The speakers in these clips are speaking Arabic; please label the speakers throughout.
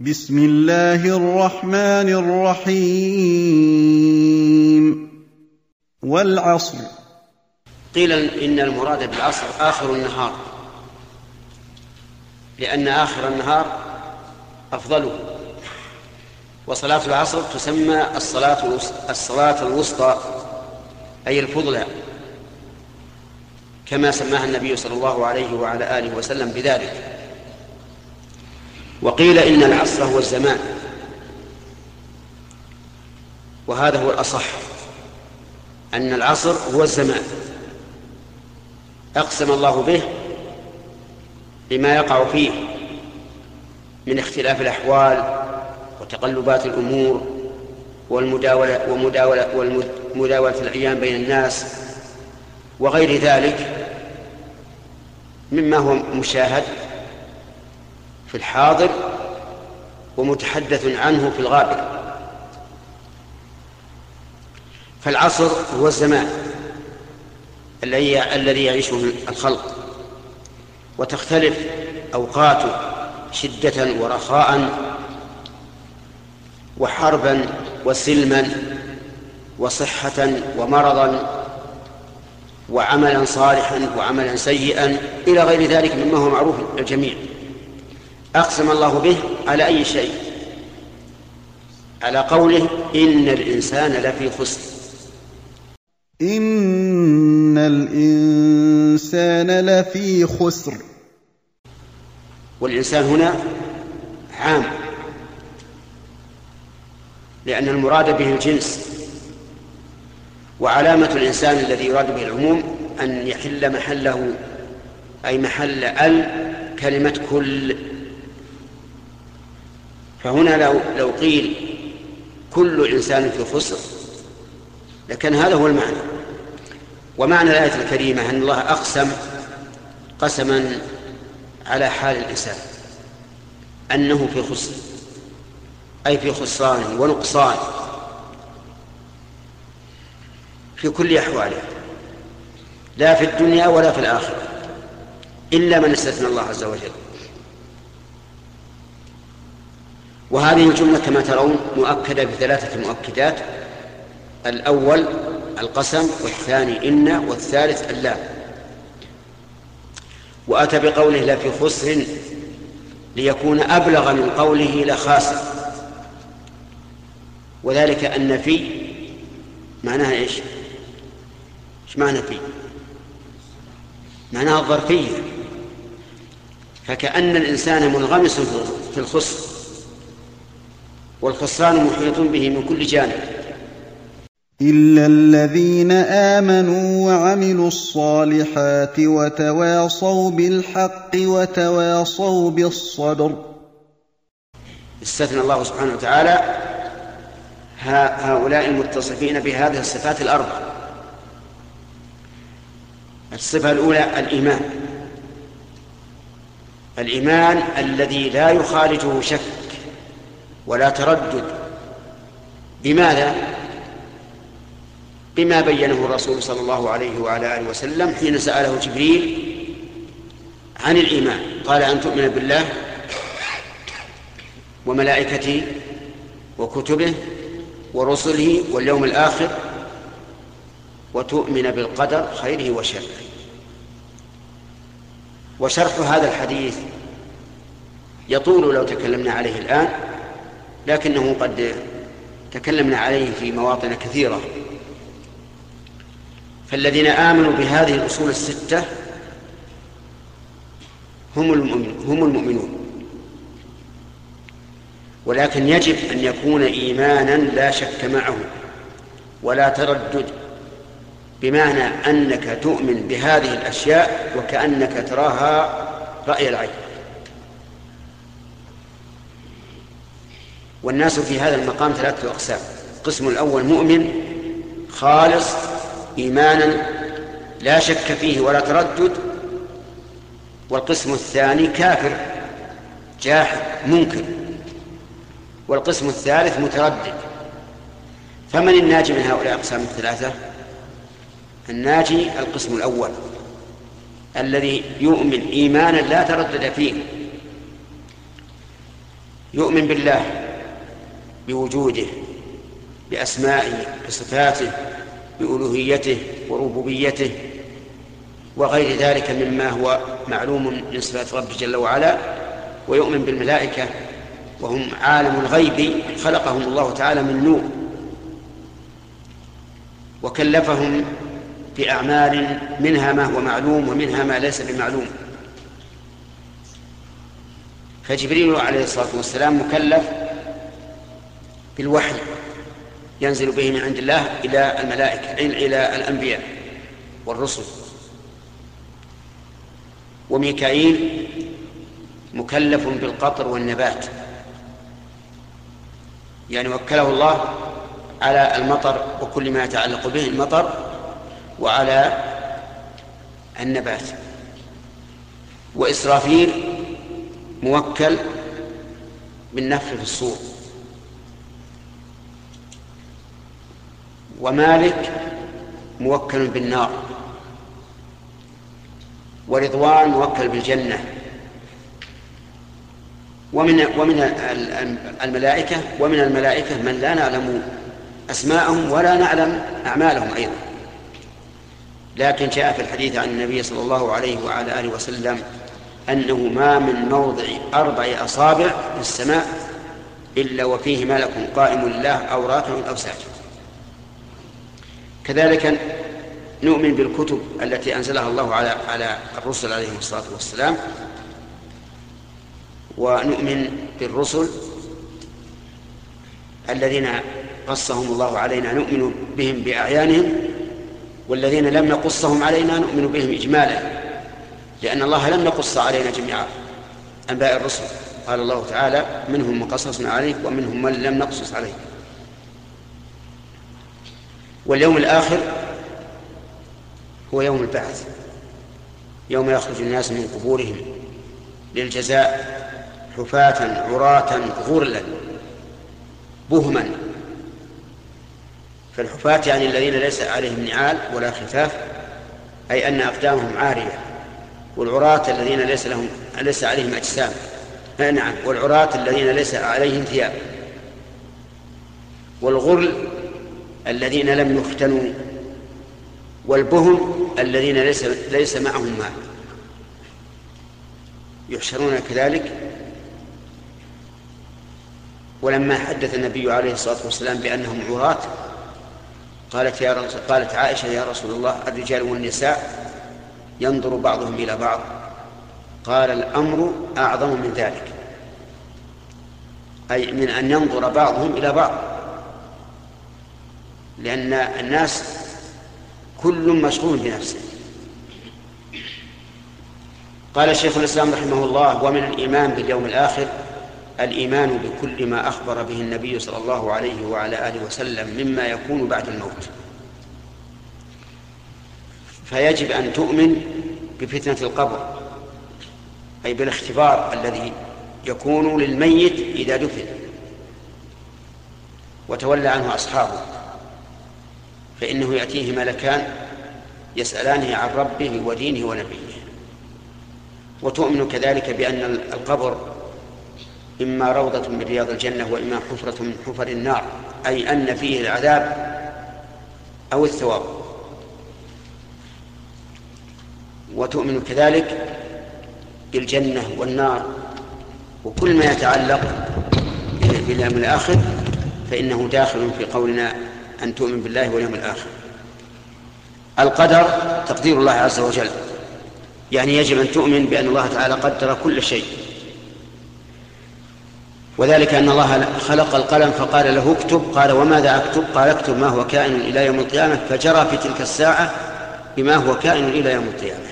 Speaker 1: بسم الله الرحمن الرحيم. والعصر.
Speaker 2: قيل إن المراد بالعصر آخر النهار. لأن آخر النهار أفضله. وصلاة العصر تسمى الصلاة الصلاة الوسطى أي الفضلى كما سماها النبي صلى الله عليه وعلى آله وسلم بذلك. وقيل إن العصر هو الزمان. وهذا هو الأصح أن العصر هو الزمان. أقسم الله به لما يقع فيه من اختلاف الأحوال وتقلبات الأمور والمداولة ومداولة ومداولة الأيام بين الناس وغير ذلك مما هو مشاهد في الحاضر ومتحدث عنه في الغابر فالعصر هو الزمان الذي يعيشه الخلق وتختلف اوقاته شدة ورخاء وحربا وسلما وصحة ومرضا وعملا صالحا وعملا سيئا إلى غير ذلك مما هو معروف للجميع. أقسم الله به على أي شيء؟ على قوله إن الإنسان لفي خسر.
Speaker 1: إن الإنسان لفي خسر.
Speaker 2: والإنسان هنا عام لأن المراد به الجنس. وعلامة الإنسان الذي يراد به العموم أن يحل محله أي محل ال كلمة كل. فهنا لو لو قيل كل إنسان في خسر لكان هذا هو المعنى. ومعنى الآية الكريمة أن الله أقسم قسما على حال الإنسان أنه في خسر أي في خسران ونقصان في كل أحواله لا في الدنيا ولا في الآخرة إلا من استثنى الله عز وجل. وهذه الجملة كما ترون مؤكدة بثلاثة مؤكدات. الأول القسم والثاني إن والثالث اللام وأتى بقوله لا في خسر ليكون أبلغ من قوله لخاسر وذلك أن في معناها إيش؟ إيش معنى في؟ معناها الظرفية. فكأن الإنسان منغمس في الخسر. والخسران محيط به من كل جانب.
Speaker 1: إلا الذين آمنوا وعملوا الصالحات وتواصوا بالحق وتواصوا بالصبر.
Speaker 2: استثنى الله سبحانه وتعالى هؤلاء المتصفين بهذه الصفات الأربع. الصفة الأولى الإيمان. الإيمان الذي لا يخالجه شك. ولا تردد. بماذا؟ بما بينه الرسول صلى الله عليه وعلى آله وسلم حين سأله جبريل عن الإيمان. قال أن تؤمن بالله وملائكته وكتبه ورسله واليوم الآخر وتؤمن بالقدر خيره وشره. وشرح هذا الحديث يطول لو تكلمنا عليه الآن. لكنه قد تكلمنا عليه في مواطن كثيرة. فالذين آمنوا بهذه الأصول الستة هم المؤمنون هم المؤمنون. ولكن يجب أن يكون إيمانا لا شك معه ولا تردد بمعنى أنك تؤمن بهذه الأشياء وكأنك تراها رأي العين. والناس في هذا المقام ثلاثة أقسام. القسم الأول مؤمن خالص إيمانا لا شك فيه ولا تردد. والقسم الثاني كافر جاحد منكر. والقسم الثالث متردد. فمن الناجي من هؤلاء الأقسام الثلاثة؟ الناجي القسم الأول الذي يؤمن إيمانا لا تردد فيه. يؤمن بالله. بوجوده بأسمائه بصفاته بألوهيته وربوبيته وغير ذلك مما هو معلوم من صفات ربه جل وعلا ويؤمن بالملائكة وهم عالم الغيب خلقهم الله تعالى من نور. وكلفهم بأعمال منها ما هو معلوم ومنها ما ليس بمعلوم. فجبريل عليه الصلاة والسلام مكلف بالوحي ينزل به من عند الله إلى الملائكة إلى الأنبياء والرسل. وميكائيل مكلف بالقطر والنبات. يعني وكله الله على المطر وكل ما يتعلق به المطر وعلى النبات. وإسرافيل موكل بالنفخ في الصور. ومالك موكل بالنار ورضوان موكل بالجنة. ومن ومن الملائكة ومن الملائكة من لا نعلم أسماءهم ولا نعلم أعمالهم أيضا. لكن جاء في الحديث عن النبي صلى الله عليه وعلى آله وسلم أنه ما من موضع أربع أصابع في السماء إلا وفيه ملك قائم لله أو راكع أو ساجد. كذلك نؤمن بالكتب التي أنزلها الله على على الرسل عليهم الصلاة والسلام ونؤمن بالرسل الذين قصهم الله علينا نؤمن بهم بأعيانهم والذين لم نقصهم علينا نؤمن بهم إجمالا لأن الله لم يقص علينا جميع أنباء الرسل. قال الله تعالى منهم من قصصنا عليك ومنهم من لم نقصص عليك. واليوم الآخر هو يوم البعث يوم يخرج الناس من قبورهم للجزاء حفاة عراة غرلا بهما. فالحفاة يعني الذين ليس عليهم نعال ولا خفاف أي أن أقدامهم عارية. والعراة الذين ليس لهم ليس عليهم أجسام. نعم. والعراة الذين ليس عليهم ثياب. والغرل الذين لم يختنوا والبهم الذين ليس ليس معهم ماء يحشرون كذلك. ولما حدث النبي عليه الصلاة والسلام بأنهم عراة قالت يا قالت عائشة يا رسول الله الرجال والنساء ينظر بعضهم إلى بعض. قال الأمر أعظم من ذلك. أي من أن ينظر بعضهم إلى بعض. لأن الناس كل مشغول بنفسه. قال شيخ الإسلام رحمه الله ومن الإيمان باليوم الآخر الإيمان بكل ما أخبر به النبي صلى الله عليه وعلى آله وسلم مما يكون بعد الموت. فيجب أن تؤمن بفتنة القبر أي بالاختبار الذي يكون للميت إذا دفن وتولى عنه أصحابه. فإنه يأتيه ملكان يسألانه عن ربه ودينه ونبيه. وتؤمن كذلك بأن القبر إما روضة من رياض الجنة وإما حفرة من حفر النار أي أن فيه العذاب أو الثواب. وتؤمن كذلك بالجنة والنار وكل ما يتعلق باليوم الآخر فإنه داخل في قولنا أن تؤمن بالله واليوم الآخر. القدر تقدير الله عز وجل. يعني يجب أن تؤمن بأن الله تعالى قدر كل شيء. وذلك أن الله خلق القلم فقال له اكتب قال وماذا أكتب؟ قال اكتب ما هو كائن إلى يوم القيامة فجرى في تلك الساعة بما هو كائن إلى يوم القيامة.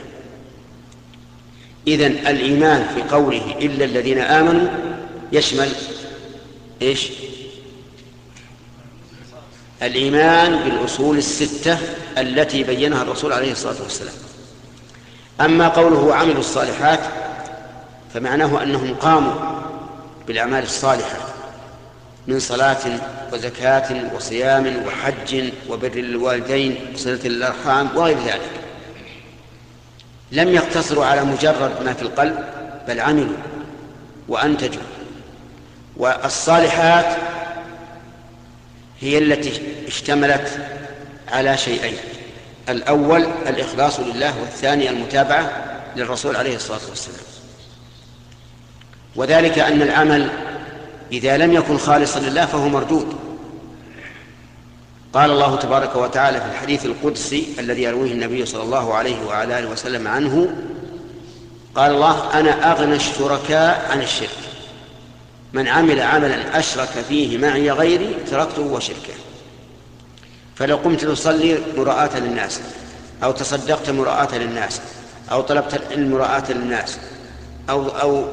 Speaker 2: إذن الإيمان في قوله إلا الذين آمنوا يشمل إيش؟ الإيمان بالأصول الستة التي بينها الرسول عليه الصلاة والسلام. أما قوله عملوا الصالحات فمعناه أنهم قاموا بالأعمال الصالحة من صلاة وزكاة وصيام وحج وبر الوالدين وصلة الأرحام وغير ذلك. لم يقتصروا على مجرد ما في القلب بل عملوا وأنتجوا. والصالحات هي التي اشتملت على شيئين. الأول الإخلاص لله والثاني المتابعة للرسول عليه الصلاة والسلام. وذلك أن العمل إذا لم يكن خالصا لله فهو مردود. قال الله تبارك وتعالى في الحديث القدسي الذي يرويه النبي صلى الله عليه وعلى آله وسلم عنه قال الله أنا أغنى الشركاء عن الشرك. من عمل عملا أشرك فيه معي غيري تركته وشركه. فلو قمت تصلي مراءة للناس أو تصدقت مراءة للناس أو طلبت المراءة للناس أو أو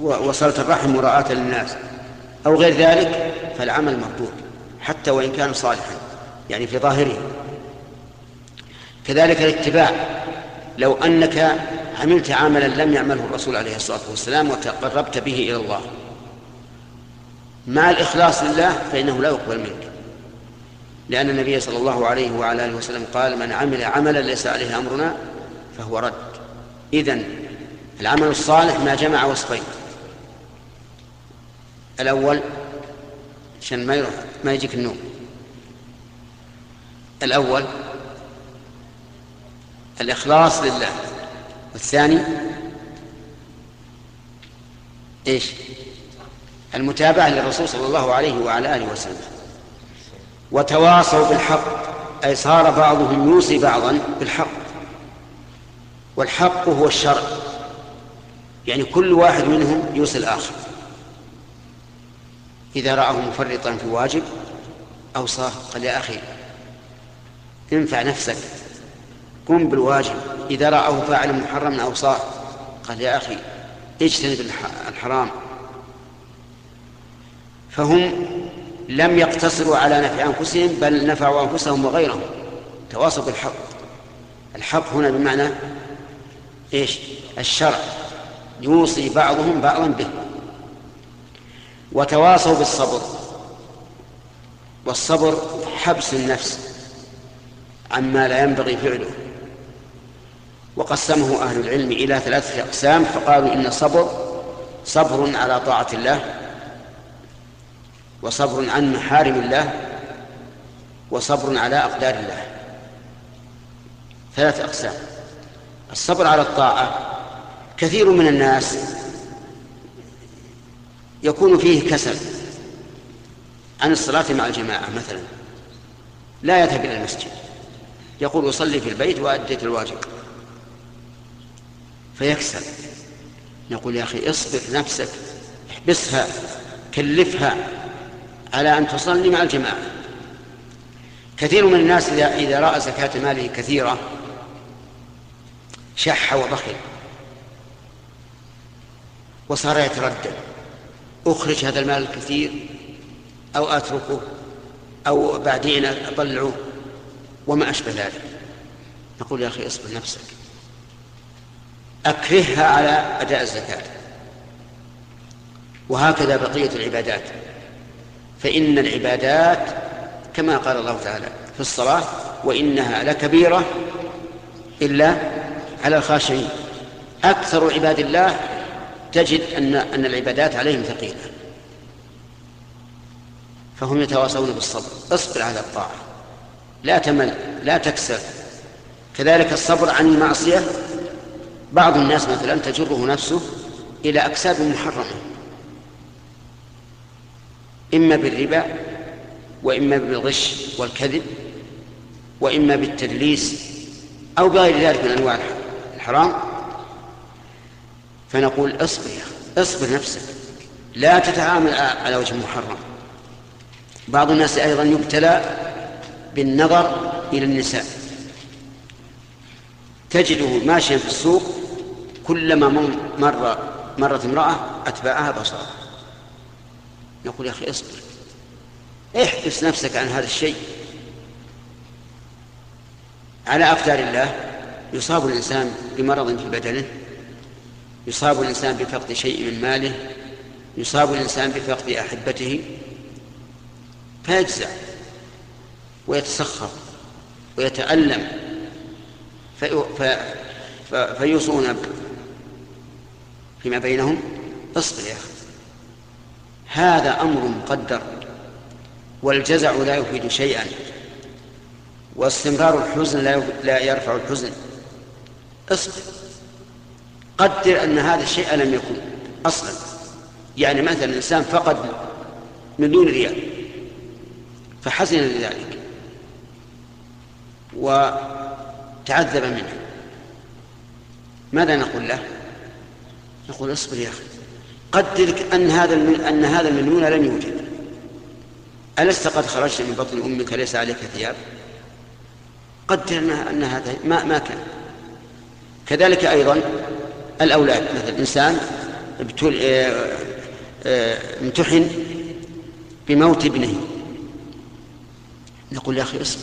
Speaker 2: وصلت الرحم مراءة للناس أو غير ذلك فالعمل مردود حتى وإن كان صالحا يعني في ظاهره. كذلك الاتباع لو أنك عملت عملا لم يعمله الرسول عليه الصلاة والسلام وتقربت به إلى الله مع الإخلاص لله فإنه لا يقبل منك. لأن النبي صلى الله عليه وعلى آله وسلم قال من عمل عملا ليس عليه أمرنا فهو رد. إذن العمل الصالح ما جمع وصفين. الأول عشان ما يروح ما يجيك النوم. الأول الإخلاص لله. والثاني إيش؟ المتابعة للرسول صلى الله عليه وعلى آله وسلم. وتواصوا بالحق أي صار بعضهم يوصي بعضا بالحق. والحق هو الشرع. يعني كل واحد منهم يوصي الآخر. إذا رآه مفرطا في واجب أوصاه قال يا أخي انفع نفسك قم بالواجب. إذا رآه فاعل محرم أوصاه قال يا أخي اجتنب الحرام. فهم لم يقتصروا على نفع أنفسهم بل نفعوا أنفسهم وغيرهم. تواصوا بالحق. الحق هنا بمعنى إيش؟ الشرع. يوصي بعضهم بعضا به. وتواصوا بالصبر. والصبر حبس النفس عما لا ينبغي فعله. وقسمه أهل العلم إلى ثلاثة أقسام فقالوا إن الصبر صبر على طاعة الله وصبر عن محارم الله وصبر على أقدار الله. ثلاث أقسام. الصبر على الطاعة. كثير من الناس يكون فيه كسل عن الصلاة مع الجماعة مثلا. لا يذهب إلى المسجد. يقول أصلي في البيت وأديت الواجب. فيكسل. نقول يا أخي اصبر نفسك احبسها كلفها. على أن تصلي مع الجماعة. كثير من الناس إذا إذا رأى زكاة ماله كثيرة شح وبخل وصار يتردد. أخرج هذا المال الكثير أو أتركه أو بعدين أطلعه وما أشبه ذلك. نقول يا أخي اصبر نفسك. أكرهها على أداء الزكاة. وهكذا بقية العبادات. فإن العبادات كما قال الله تعالى في الصلاة وإنها لكبيرة إلا على الخاشعين. أكثر عباد الله تجد أن أن العبادات عليهم ثقيلة. فهم يتواصون بالصبر. اصبر على الطاعة. لا تمل لا تكسل. كذلك الصبر عن المعصية. بعض الناس مثلا تجره نفسه إلى أكساب محرمة إما بالربا وإما بالغش والكذب وإما بالتدليس أو بغير ذلك من أنواع الحرام فنقول اصبر اصبر نفسك. لا تتعامل على وجه محرم. بعض الناس أيضا يبتلى بالنظر إلى النساء. تجده ماشيا في السوق كلما مر مرت امرأة أتبعها بصرها نقول يا أخي اصبر. احبس نفسك عن هذا الشيء. على أقدار الله يصاب الإنسان بمرض في بدنه يصاب الإنسان بفقد شيء من ماله يصاب الإنسان بفقد أحبته فيجزع ويتسخر ويتألم في في فيوصون فيما بينهم. اصبر يا أخي. هذا أمر مقدر والجزع لا يفيد شيئا واستمرار الحزن لا يرفع الحزن. اصبر. قدر أن هذا الشيء لم يكن أصلا. يعني مثلا الإنسان فقد مليون ريال فحزن لذلك وتعذب منه. ماذا نقول له؟ نقول اصبر يا أخي. قدر أن هذا أن هذا المليون لم يوجد. ألست قد خرجت من بطن أمك ليس عليك ثياب؟ قدر أن هذا ما ما كان. كذلك أيضا الأولاد مثلا إنسان آه، آه، امتحن بموت ابنه. نقول يا أخي اصبر.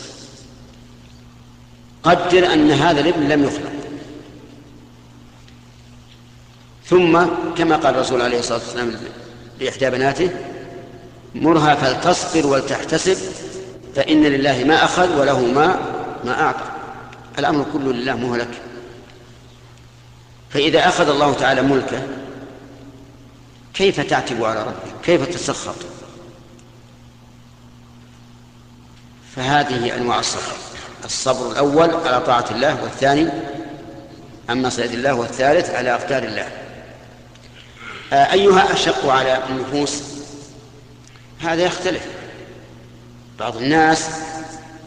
Speaker 2: قدر أن هذا الابن لم يخلق. ثم كما قال الرسول عليه الصلاة والسلام لإحدى بناته مرها فلتصبر ولتحتسب فإن لله ما أخذ وله ما ما أعطى. الأمر كله لله مو لك فإذا أخذ الله تعالى ملكه كيف تعتب على ربك؟ كيف تسخط؟ فهذه أنواع الصبر الصبر الأول على طاعة الله والثاني عن معصية الله والثالث على أقدار الله. أيها أشق على النفوس؟ هذا يختلف. بعض الناس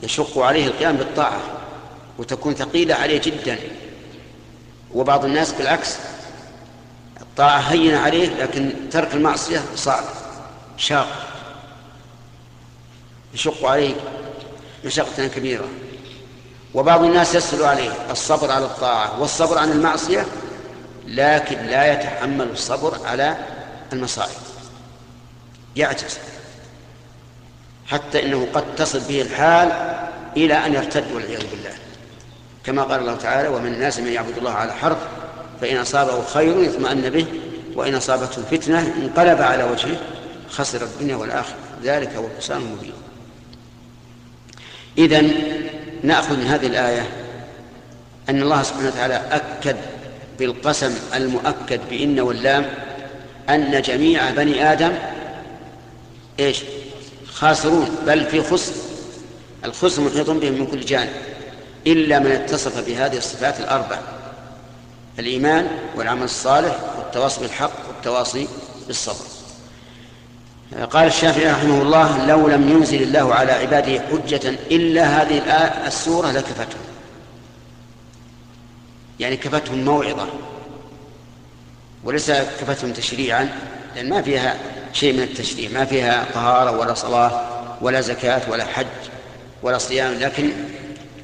Speaker 2: يشق عليه القيام بالطاعة وتكون ثقيلة عليه جدا وبعض الناس بالعكس الطاعة هينة عليه لكن ترك المعصية صعب شاق. يشق عليه مشقة كبيرة. وبعض الناس يسهل عليه الصبر على الطاعة والصبر عن المعصية لكن لا يتحمل الصبر على المصائب. يعجز. حتى إنه قد تصل به الحال إلى أن يرتد والعياذ بالله. كما قال الله تعالى ومن الناس من يعبد الله على حرف فإن أصابه خير يطمئن به وإن أصابته فتنة انقلب على وجهه خسر الدنيا والآخرة. ذلك هو الخسران المبين. اذا نأخذ من هذه الآية أن الله سبحانه وتعالى أكد بالقسم المؤكد بإن واللام أن جميع بني آدم إيش؟ خاسرون بل في خسر الخسر محيط بهم من كل جانب إلا من اتصف بهذه الصفات الأربع الإيمان والعمل الصالح والتواصي بالحق والتواصي بالصبر. قال الشافعي رحمه الله لو لم ينزل الله على عباده حجة إلا هذه السورة لكفتهم. يعني كفتهم موعظة وليس كفتهم تشريعا لأن ما فيها شيء من التشريع ما فيها طهارة ولا صلاة ولا زكاة ولا حج ولا صيام لكن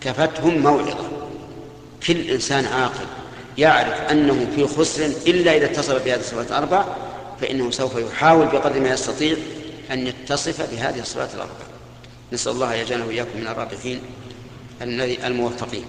Speaker 2: كفتهم موعظة. كل إنسان عاقل يعرف أنه في خسر إلا إذا اتصف بهذه الصفات الأربع فإنه سوف يحاول بقدر ما يستطيع أن يتصف بهذه الصفات الأربع. نسأل الله يجعلنا وإياكم من الرابحين الموفقين.